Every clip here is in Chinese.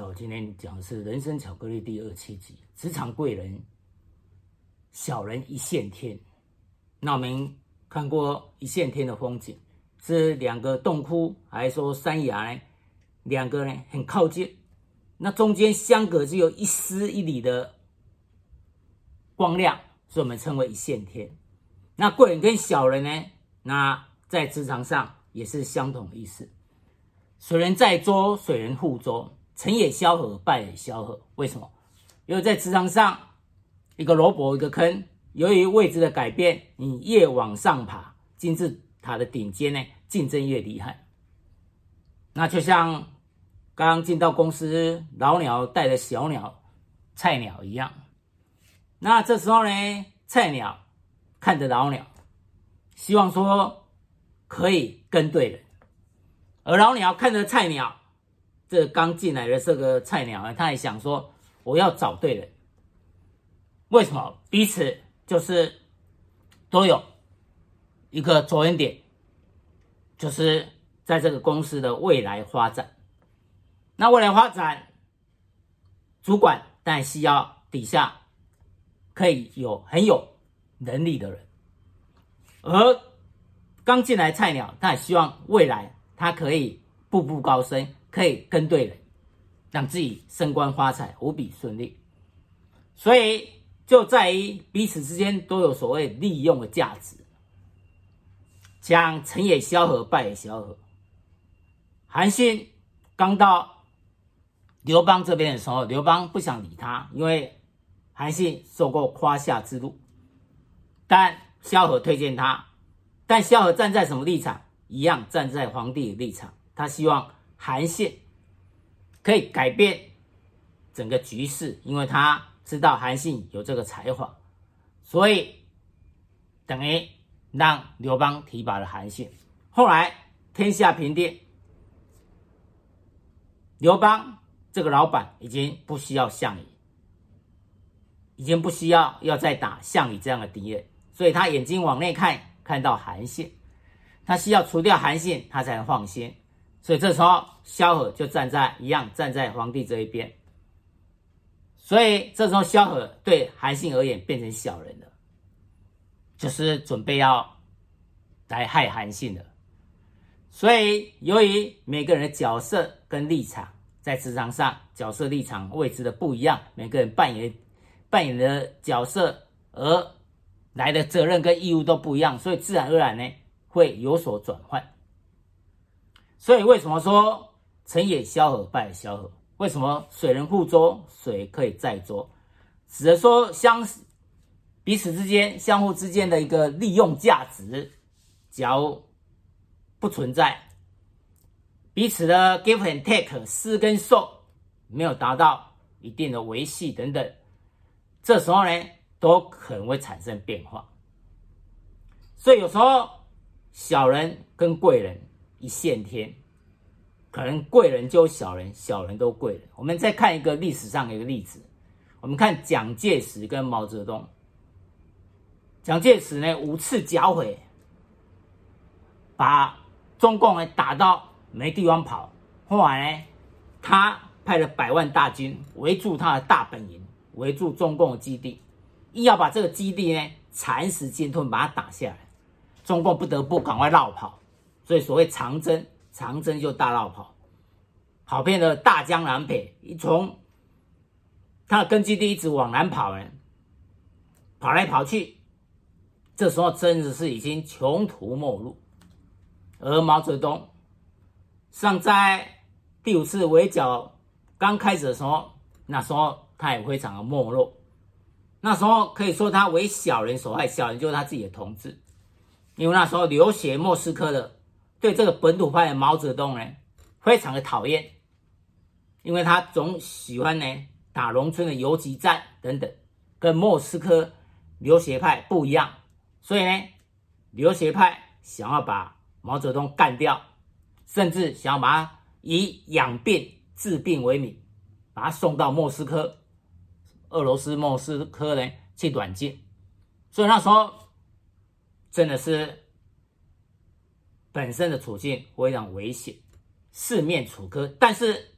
我今天讲的是《人生巧克力》第二七集，职场贵人，小人一线天。那我们看过一线天的风景，是两个洞窟，还是说山崖呢？两个呢很靠近，那中间相隔只有一丝一缕的光亮，所以我们称为一线天。那贵人跟小人呢？那在职场上也是相同的意思。水人载舟，水人覆舟。成也萧何，败也萧何。为什么？因为在职场上，一个萝卜一个坑，由于位置的改变，你越往上爬，金字塔的顶尖呢，竞争越厉害。那就像刚进到公司，老鸟带着小鸟、菜鸟一样。那这时候呢，菜鸟看着老鸟，希望说可以跟对人，而老鸟看着菜鸟。这刚进来的这个菜鸟呢，他也想说，我要找对人。为什么？彼此就是都有一个着眼点，就是在这个公司的未来发展。那未来发展，主管但需要底下可以有很有能力的人，而刚进来菜鸟，他也希望未来他可以步步高升。可以跟对人，让自己升官发财，无比顺利。所以就在于彼此之间都有所谓利用的价值。像成也萧何，败也萧何。韩信刚到刘邦这边的时候，刘邦不想理他，因为韩信受过胯下之辱。但萧何推荐他，但萧何站在什么立场？一样站在皇帝的立场，他希望。韩信可以改变整个局势，因为他知道韩信有这个才华，所以等于让刘邦提拔了韩信。后来天下平定，刘邦这个老板已经不需要项羽，已经不需要要再打项羽这样的敌人，所以他眼睛往内看，看到韩信，他需要除掉韩信，他才能放心。所以这时候，萧何就站在一样站在皇帝这一边。所以这时候，萧何对韩信而言变成小人了，就是准备要来害韩信了。所以，由于每个人的角色跟立场在职场上角色立场位置的不一样，每个人扮演扮演的角色而来的责任跟义务都不一样，所以自然而然呢会有所转换。所以为什么说成也萧何，败也萧何？为什么水人覆舟，水可以载舟？只能说相彼此之间、相互之间的一个利用价值，假如不存在，彼此的 give and take 施跟受没有达到一定的维系等等，这时候呢，都可能会产生变化。所以有时候小人跟贵人。一线天，可能贵人就小人，小人都贵人。我们再看一个历史上的一个例子，我们看蒋介石跟毛泽东。蒋介石呢五次剿匪，把中共呢打到没地方跑。后来呢，他派了百万大军围住他的大本营，围住中共的基地，硬要把这个基地呢蚕食鲸吞，把它打下来。中共不得不赶快绕跑。所以所谓长征，长征就大绕跑，跑遍了大江南北，一从他的根据地一直往南跑呢，跑来跑去，这时候真的是已经穷途末路。而毛泽东尚在第五次围剿刚开始的时候，那时候他也非常的没落，那时候可以说他为小人所害，小人就是他自己的同志，因为那时候留学莫斯科的。对这个本土派的毛泽东呢，非常的讨厌，因为他总喜欢呢打农村的游击战等等，跟莫斯科留学派不一样，所以呢，留学派想要把毛泽东干掉，甚至想要把他以养病治病为名，把他送到莫斯科，俄罗斯莫斯科呢去软禁，所以那时候真的是。本身的处境非常危险，四面楚歌。但是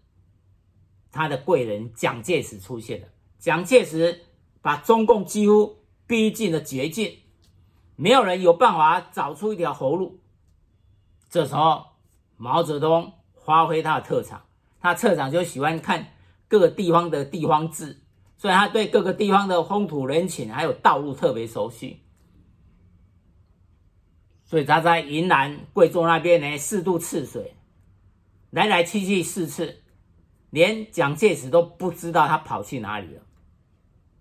他的贵人蒋介石出现了。蒋介石把中共几乎逼进了绝境，没有人有办法找出一条活路。这时候，毛泽东发挥他的特长，他特长就喜欢看各个地方的地方志，所以他对各个地方的风土人情还有道路特别熟悉。所以他在云南、贵州那边呢，四渡赤水，来来去去四次。连蒋介石都不知道他跑去哪里了，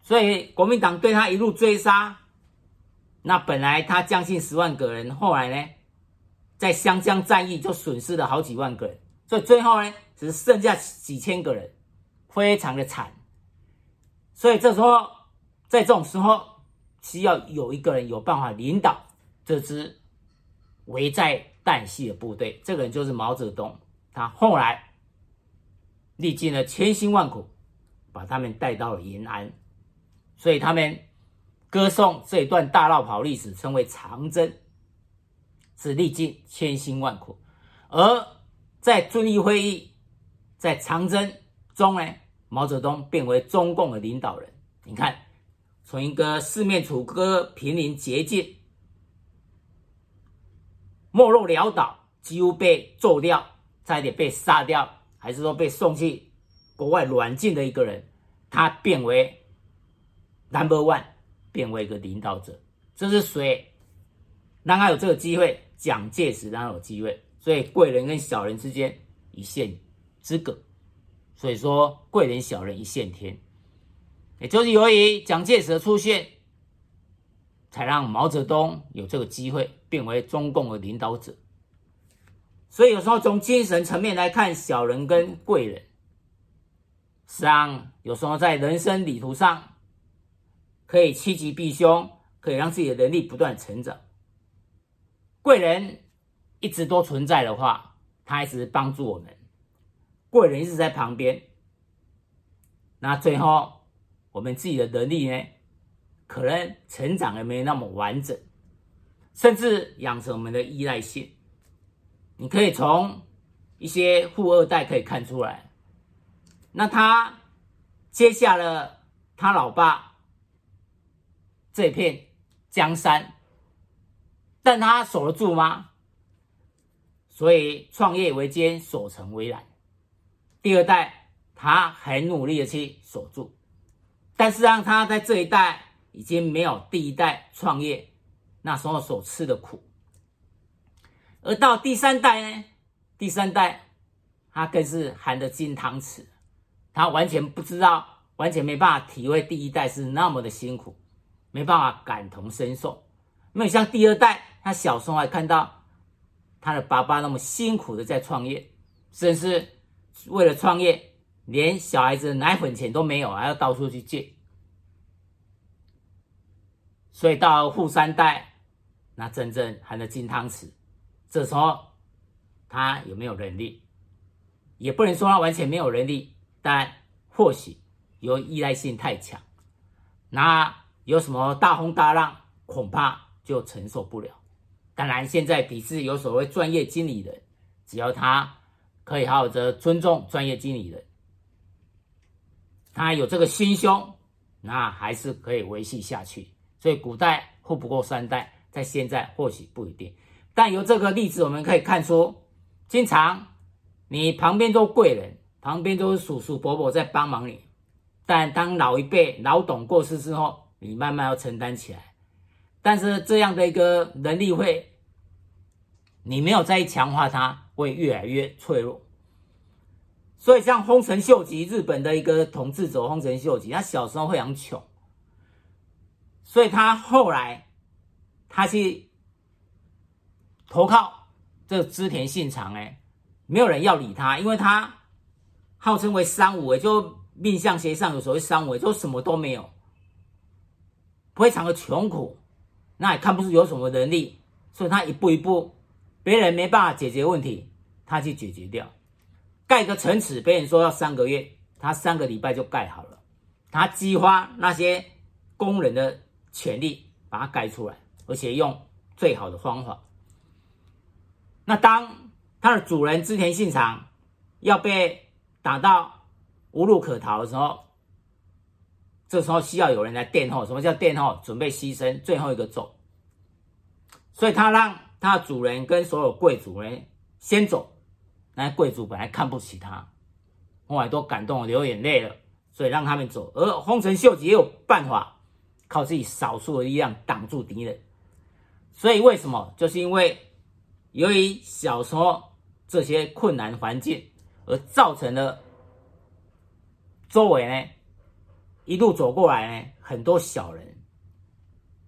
所以国民党对他一路追杀。那本来他将近十万个人，后来呢，在湘江战役就损失了好几万个人，所以最后呢，只剩下几千个人，非常的惨。所以这时候，在这种时候，需要有一个人有办法领导这支危在旦夕的部队，这个人就是毛泽东。他后来。历尽了千辛万苦，把他们带到了延安，所以他们歌颂这一段大绕跑历史，称为长征，是历尽千辛万苦。而在遵义会议，在长征中呢，毛泽东变为中共的领导人。你看，从一个四面楚歌、濒临绝境、没落潦倒，几乎被揍掉，差一点被杀掉。还是说被送去国外软禁的一个人，他变为 number one，变为一个领导者，这是谁让他有这个机会？蒋介石让他有机会，所以贵人跟小人之间一线之隔，所以说贵人小人一线天，也就是由于蒋介石的出现，才让毛泽东有这个机会变为中共的领导者。所以有时候从精神层面来看，小人跟贵人，实际上有时候在人生旅途上，可以趋吉避凶，可以让自己的能力不断成长。贵人一直都存在的话，他一直帮助我们，贵人一直在旁边，那最后我们自己的能力呢，可能成长的没那么完整，甚至养成我们的依赖性。你可以从一些富二代可以看出来，那他接下了他老爸这片江山，但他守得住吗？所以创业维艰，守成为难。第二代他很努力的去守住，但是让他在这一代已经没有第一代创业那时候所吃的苦。而到第三代呢？第三代他更是含着金汤匙，他完全不知道，完全没办法体会第一代是那么的辛苦，没办法感同身受。没有像第二代，他小时候还看到他的爸爸那么辛苦的在创业，甚至为了创业，连小孩子奶粉钱都没有，还要到处去借。所以到富三代，那真正含着金汤匙。这时候，他有没有能力？也不能说他完全没有能力，但或许由依赖性太强，那有什么大风大浪，恐怕就承受不了。当然，现在抵制有所谓专业经理人，只要他可以好好的尊重专业经理人，他有这个心胸，那还是可以维系下去。所以，古代富不过三代，在现在或许不一定。但由这个例子，我们可以看出，经常你旁边都贵人，旁边都是叔叔伯伯在帮忙你。但当老一辈老董过世之后，你慢慢要承担起来。但是这样的一个能力会，你没有再强化它，会越来越脆弱。所以像丰臣秀吉，日本的一个统治者丰臣秀吉，他小时候非常穷，所以他后来他去。投靠这个织田信长，哎，没有人要理他，因为他号称为三无，也就命相学上有所谓三无，就什么都没有，非常的穷苦，那也看不出有什么能力，所以他一步一步，别人没办法解决问题，他去解决掉。盖个城池，别人说要三个月，他三个礼拜就盖好了。他激发那些工人的全力，把它盖出来，而且用最好的方法。那当他的主人织田信长要被打到无路可逃的时候，这时候需要有人来殿后。什么叫殿后？准备牺牲，最后一个走。所以他让他的主人跟所有贵族人先走，那贵族本来看不起他，后来都感动流眼泪了，所以让他们走。而丰臣秀吉也有办法，靠自己少数的力量挡住敌人。所以为什么？就是因为由于小时候这些困难环境，而造成了周围呢一路走过来呢，很多小人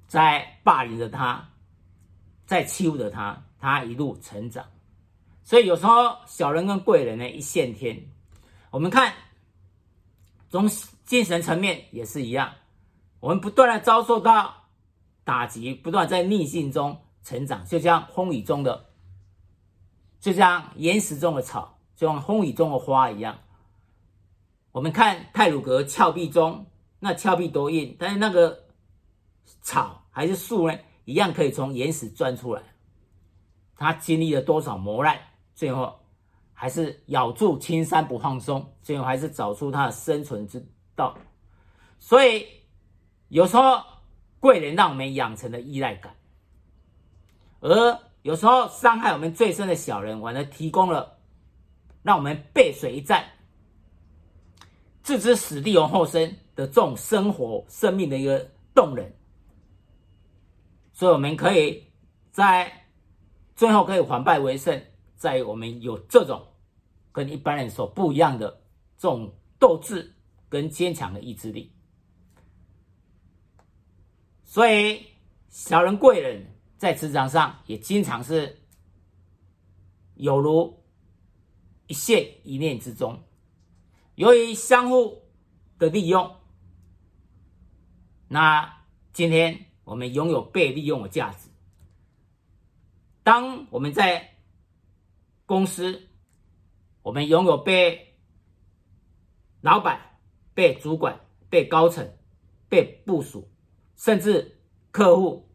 在霸凌着他。在欺负着他，他一路成长，所以有时候小人跟贵人呢一线天。我们看从精神层面也是一样，我们不断的遭受到打击，不断在逆境中成长，就像风雨中的，就像岩石中的草，就像风雨中的花一样。我们看泰鲁阁峭壁中，那峭壁多硬，但是那个草还是树呢？一样可以从岩石钻出来，他经历了多少磨难，最后还是咬住青山不放松，最后还是找出他的生存之道。所以有时候贵人让我们养成了依赖感，而有时候伤害我们最深的小人，反而提供了让我们背水一战、置之死地而后生的这种生活生命的一个动人。所以我们可以在最后可以反败为胜，在于我们有这种跟一般人所不一样的这种斗志跟坚强的意志力。所以小人贵人在职场上也经常是有如一线一念之中，由于相互的利用，那今天。我们拥有被利用的价值。当我们在公司，我们拥有被老板、被主管、被高层、被部署，甚至客户，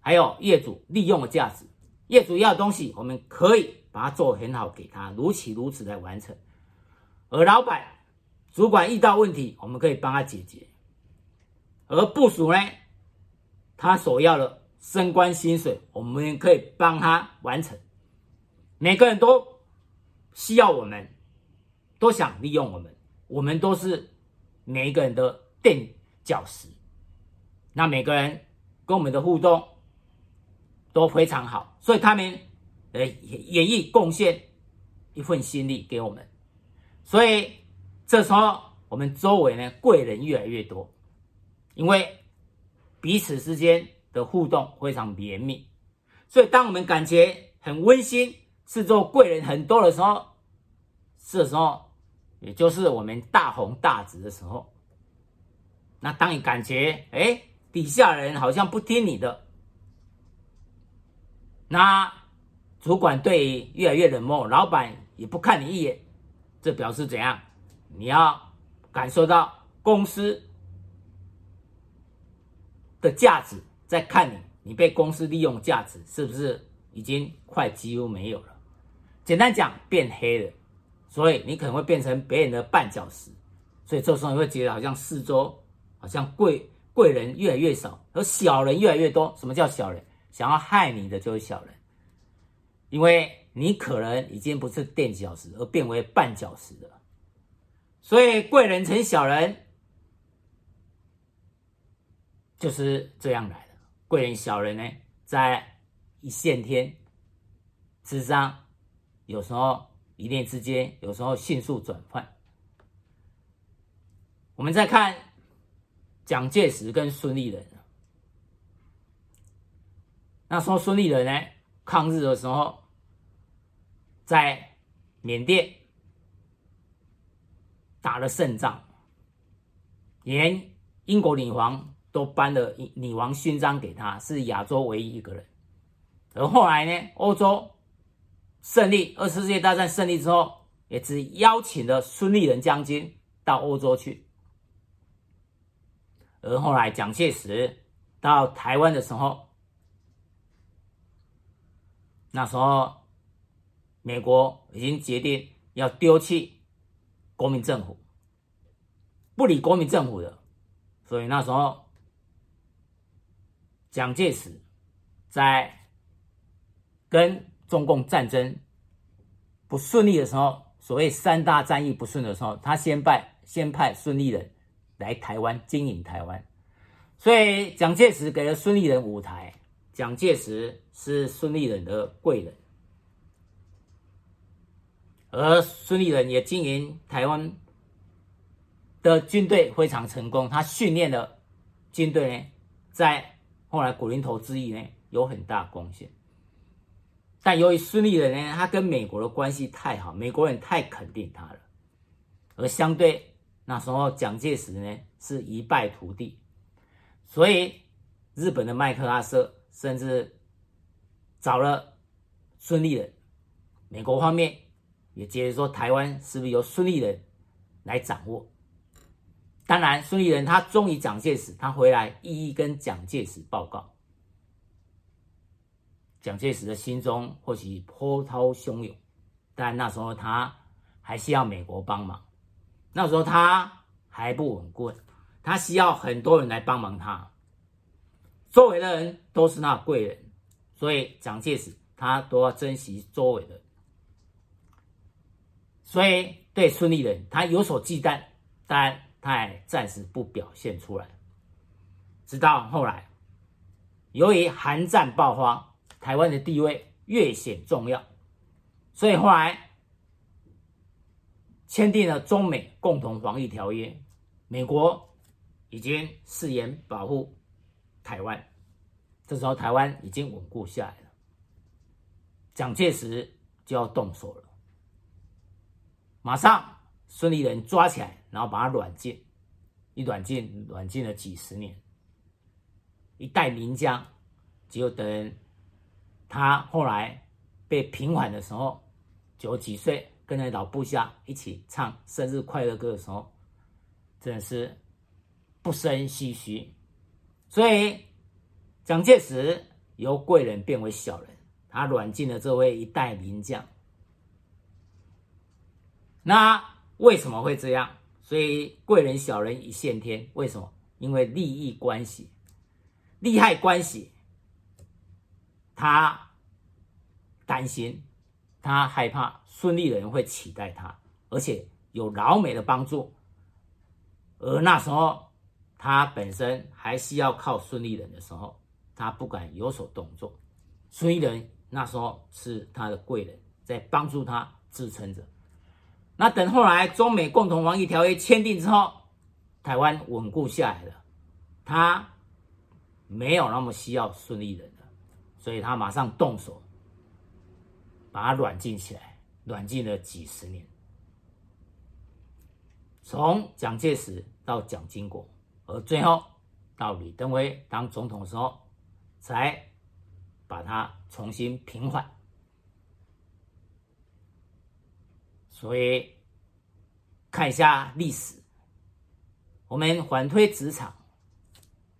还有业主利用的价值。业主要的东西，我们可以把它做很好，给他如此如此来完成。而老板、主管遇到问题，我们可以帮他解决。而部署呢？他所要的升官薪水，我们可以帮他完成。每个人都需要我们，都想利用我们，我们都是每一个人的垫脚石。那每个人跟我们的互动都非常好，所以他们呃也愿意贡献一份心力给我们。所以这时候我们周围呢贵人越来越多，因为。彼此之间的互动非常绵密，所以当我们感觉很温馨，四周贵人很多的时候，这时候也就是我们大红大紫的时候。那当你感觉哎，底下人好像不听你的，那主管对越来越冷漠，老板也不看你一眼，这表示怎样？你要感受到公司。的价值在看你，你被公司利用价值是不是已经快几乎没有了？简单讲，变黑了，所以你可能会变成别人的绊脚石，所以这时候你会觉得好像四周好像贵贵人越来越少，而小人越来越多。什么叫小人？想要害你的就是小人，因为你可能已经不是垫脚石，而变为绊脚石了。所以贵人成小人。就是这样来的，贵人小人呢，在一线天之上，有时候一念之间，有时候迅速转换。我们再看蒋介石跟孙立人，那说孙立人呢，抗日的时候，在缅甸打了胜仗，连英国女皇。都颁了女王勋章给他，是亚洲唯一一个人。而后来呢，欧洲胜利，二次世界大战胜利之后，也只邀请了孙立人将军到欧洲去。而后来蒋介石到台湾的时候，那时候美国已经决定要丢弃国民政府，不理国民政府的，所以那时候蒋介石在跟中共战争不顺利的时候，所谓三大战役不顺的时候，他先派先派孙立人来台湾经营台湾，所以蒋介石给了孙立人舞台，蒋介石是孙立人的贵人，而孙立人也经营台湾的军队非常成功，他训练的军队呢，在后来古林头之役呢有很大贡献。但由于孙立人呢，他跟美国的关系太好，美国人太肯定他了，而相对那时候蒋介石呢是一败涂地，所以日本的麦克阿瑟甚至找了孙立人，美国方面也接着说台湾是不是由孙立人来掌握？当然，孙立人他忠于蒋介石，他回来一一跟蒋介石报告。蒋介石的心中或许波涛汹涌，但那时候他还需要美国帮忙。那时候他还不稳固，他需要很多人来帮忙他。周围的人都是那贵人，所以蒋介石他都要珍惜周围的人。所以对孙立人他有所忌惮，但他也暂时不表现出来。直到后来，由于韩战爆发。台湾的地位越显重要，所以后来签订了中美共同防御条约，美国已经誓言保护台湾，这时候台湾已经稳固下来了，蒋介石就要动手了，马上孙立人抓起来，然后把他软禁，一软禁软禁了几十年，一代名将，只有等。他后来被平反的时候，九几岁，跟着老部下一起唱生日快乐歌的时候，真的是不胜唏嘘。所以，蒋介石由贵人变为小人，他软禁了这位一代名将。那为什么会这样？所以贵人小人一线天，为什么？因为利益关系，利害关系。他担心，他害怕孙立人会取代他，而且有老美的帮助。而那时候他本身还需要靠孙立人的时候，他不敢有所动作。孙立人那时候是他的贵人，在帮助他支撑着。那等后来中美共同防御条约签订之后，台湾稳固下来了，他没有那么需要孙立人了。所以他马上动手，把他软禁起来，软禁了几十年。从蒋介石到蒋经国，而最后到李登辉当总统的时候，才把他重新平反。所以看一下历史，我们反推职场，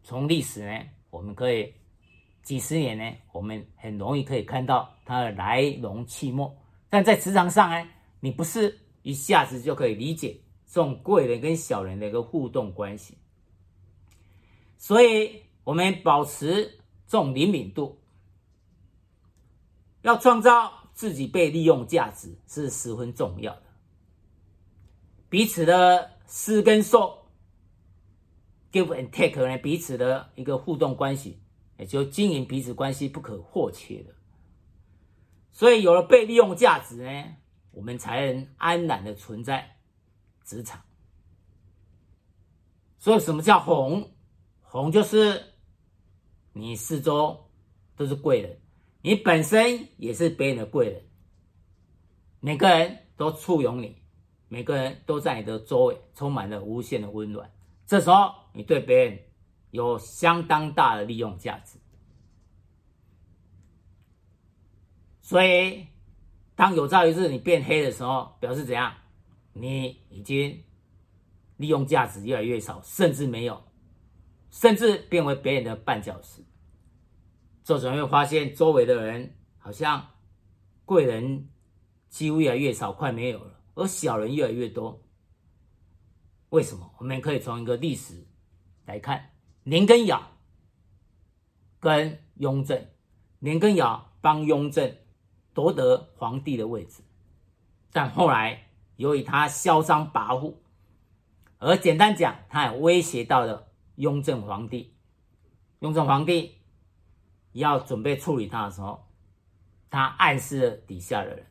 从历史呢，我们可以。几十年呢，我们很容易可以看到它的来龙去脉，但在职场上呢，你不是一下子就可以理解这种贵人跟小人的一个互动关系。所以，我们保持这种灵敏度，要创造自己被利用价值是十分重要的。彼此的施跟受，give and take 呢，彼此的一个互动关系。也就经营彼此关系不可或缺的，所以有了被利用价值呢，我们才能安然的存在职场。所以什么叫红？红就是你四周都是贵人，你本身也是别人的贵人，每个人都簇拥你，每个人都在你的周围充满了无限的温暖。这时候你对别人。有相当大的利用价值，所以当有朝一日你变黑的时候，表示怎样？你已经利用价值越来越少，甚至没有，甚至变为别人的绊脚石。这时候会发现周围的人好像贵人几乎越来越少，快没有了，而小人越来越多。为什么？我们可以从一个历史来看，年羹尧跟雍正，年羹尧帮雍正夺得皇帝的位置，但后来由于他嚣张跋扈，而简单讲，他也威胁到了雍正皇帝。雍正皇帝要准备处理他的时候，他暗示了底下的人，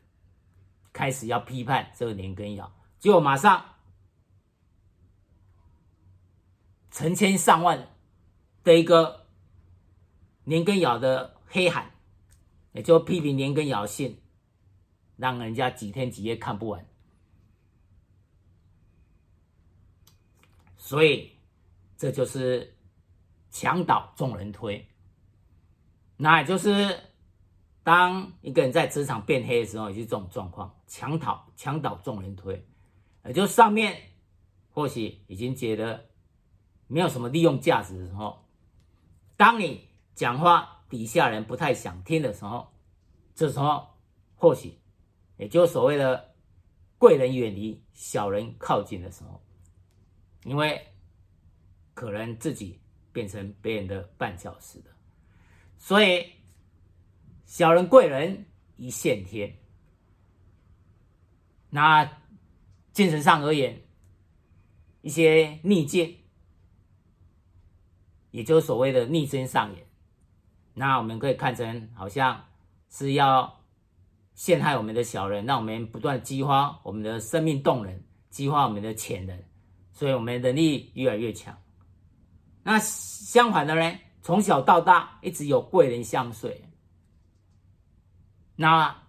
开始要批判这个年羹尧，结果马上成千上万的一个年羹尧的黑函，也就批评年羹尧信，让人家几天几夜看不完。所以这就是墙倒众人推，那也就是。当一个人在职场变黑的时候，也是这种状况，墙倒墙倒众人推，也就上面或许已经觉得没有什么利用价值的时候，当你讲话底下人不太想听的时候，这时候或许也就所谓的贵人远离，小人靠近的时候，因为可能自己变成别人的绊脚石了，所以。小人贵人一线天。那精神上而言，一些逆境，也就是所谓的逆增上演，那我们可以看成好像是要陷害我们的小人，让我们不断激发我们的生命动能，激发我们的潜能，所以我们能力越来越强。那相反的呢，从小到大一直有贵人相随。那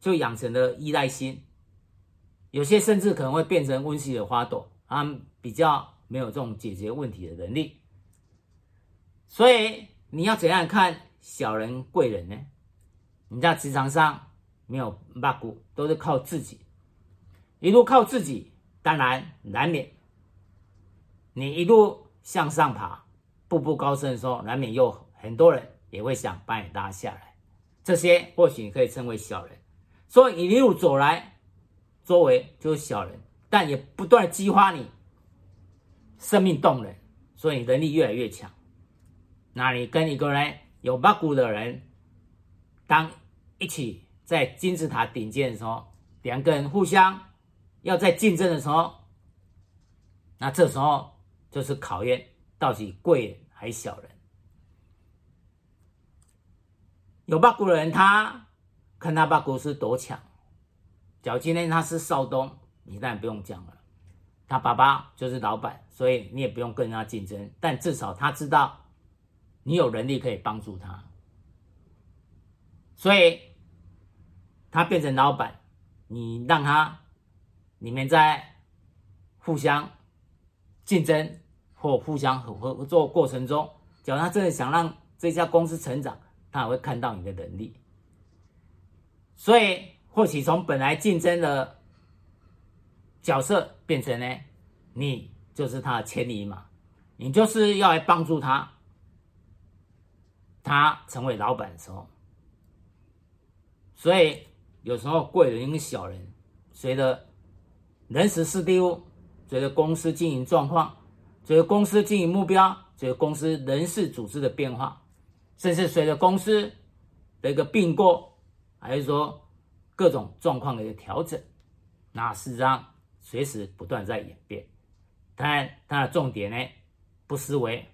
就养成了依赖心，有些甚至可能会变成温室的花朵，他们比较没有这种解决问题的能力。所以你要怎样看小人贵人呢？你在职场上没有八股，都是靠自己，一路靠自己，当然难免你一路向上爬，步步高升的时候，难免有很多人也会想把你拉下来。这些或许你可以称为小人，所以一路走来，周围就是小人，但也不断激发你生命动能，所以你能力越来越强。那你跟一个人有八股的人，当一起在金字塔顶尖的时候，两个人互相要在竞争的时候，那这时候就是考验到底贵人还是小人。有八股的人，他看他八股是多强。假如今天他是少东，你当然不用讲了。他爸爸就是老板，所以你也不用跟他竞争。但至少他知道你有能力可以帮助他，所以他变成老板，你让他你们在互相竞争或互相合作过程中，假如他真的想让这家公司成长。他也会看到你的能力，所以或许从本来竞争的角色变成呢，你就是他的千里马，你就是要来帮助他，他成为老板的时候，所以有时候贵人跟小人，随着人时事地物，随着公司经营状况，随着公司经营目标，随着公司人事组织的变化。甚至随着公司的一个并购，还是说各种状况的一个调整，那事实上随时不断在演变。但，它的重点呢，不失为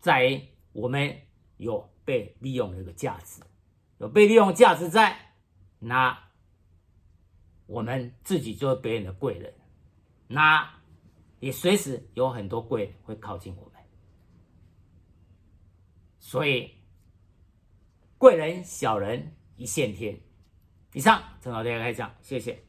在于我们有被利用的一个价值，有被利用的价值在，那我们自己就是别人的贵人，那也随时有很多贵人会靠近我们，所以。贵人小人一线天。以上，陈老师开讲，谢谢。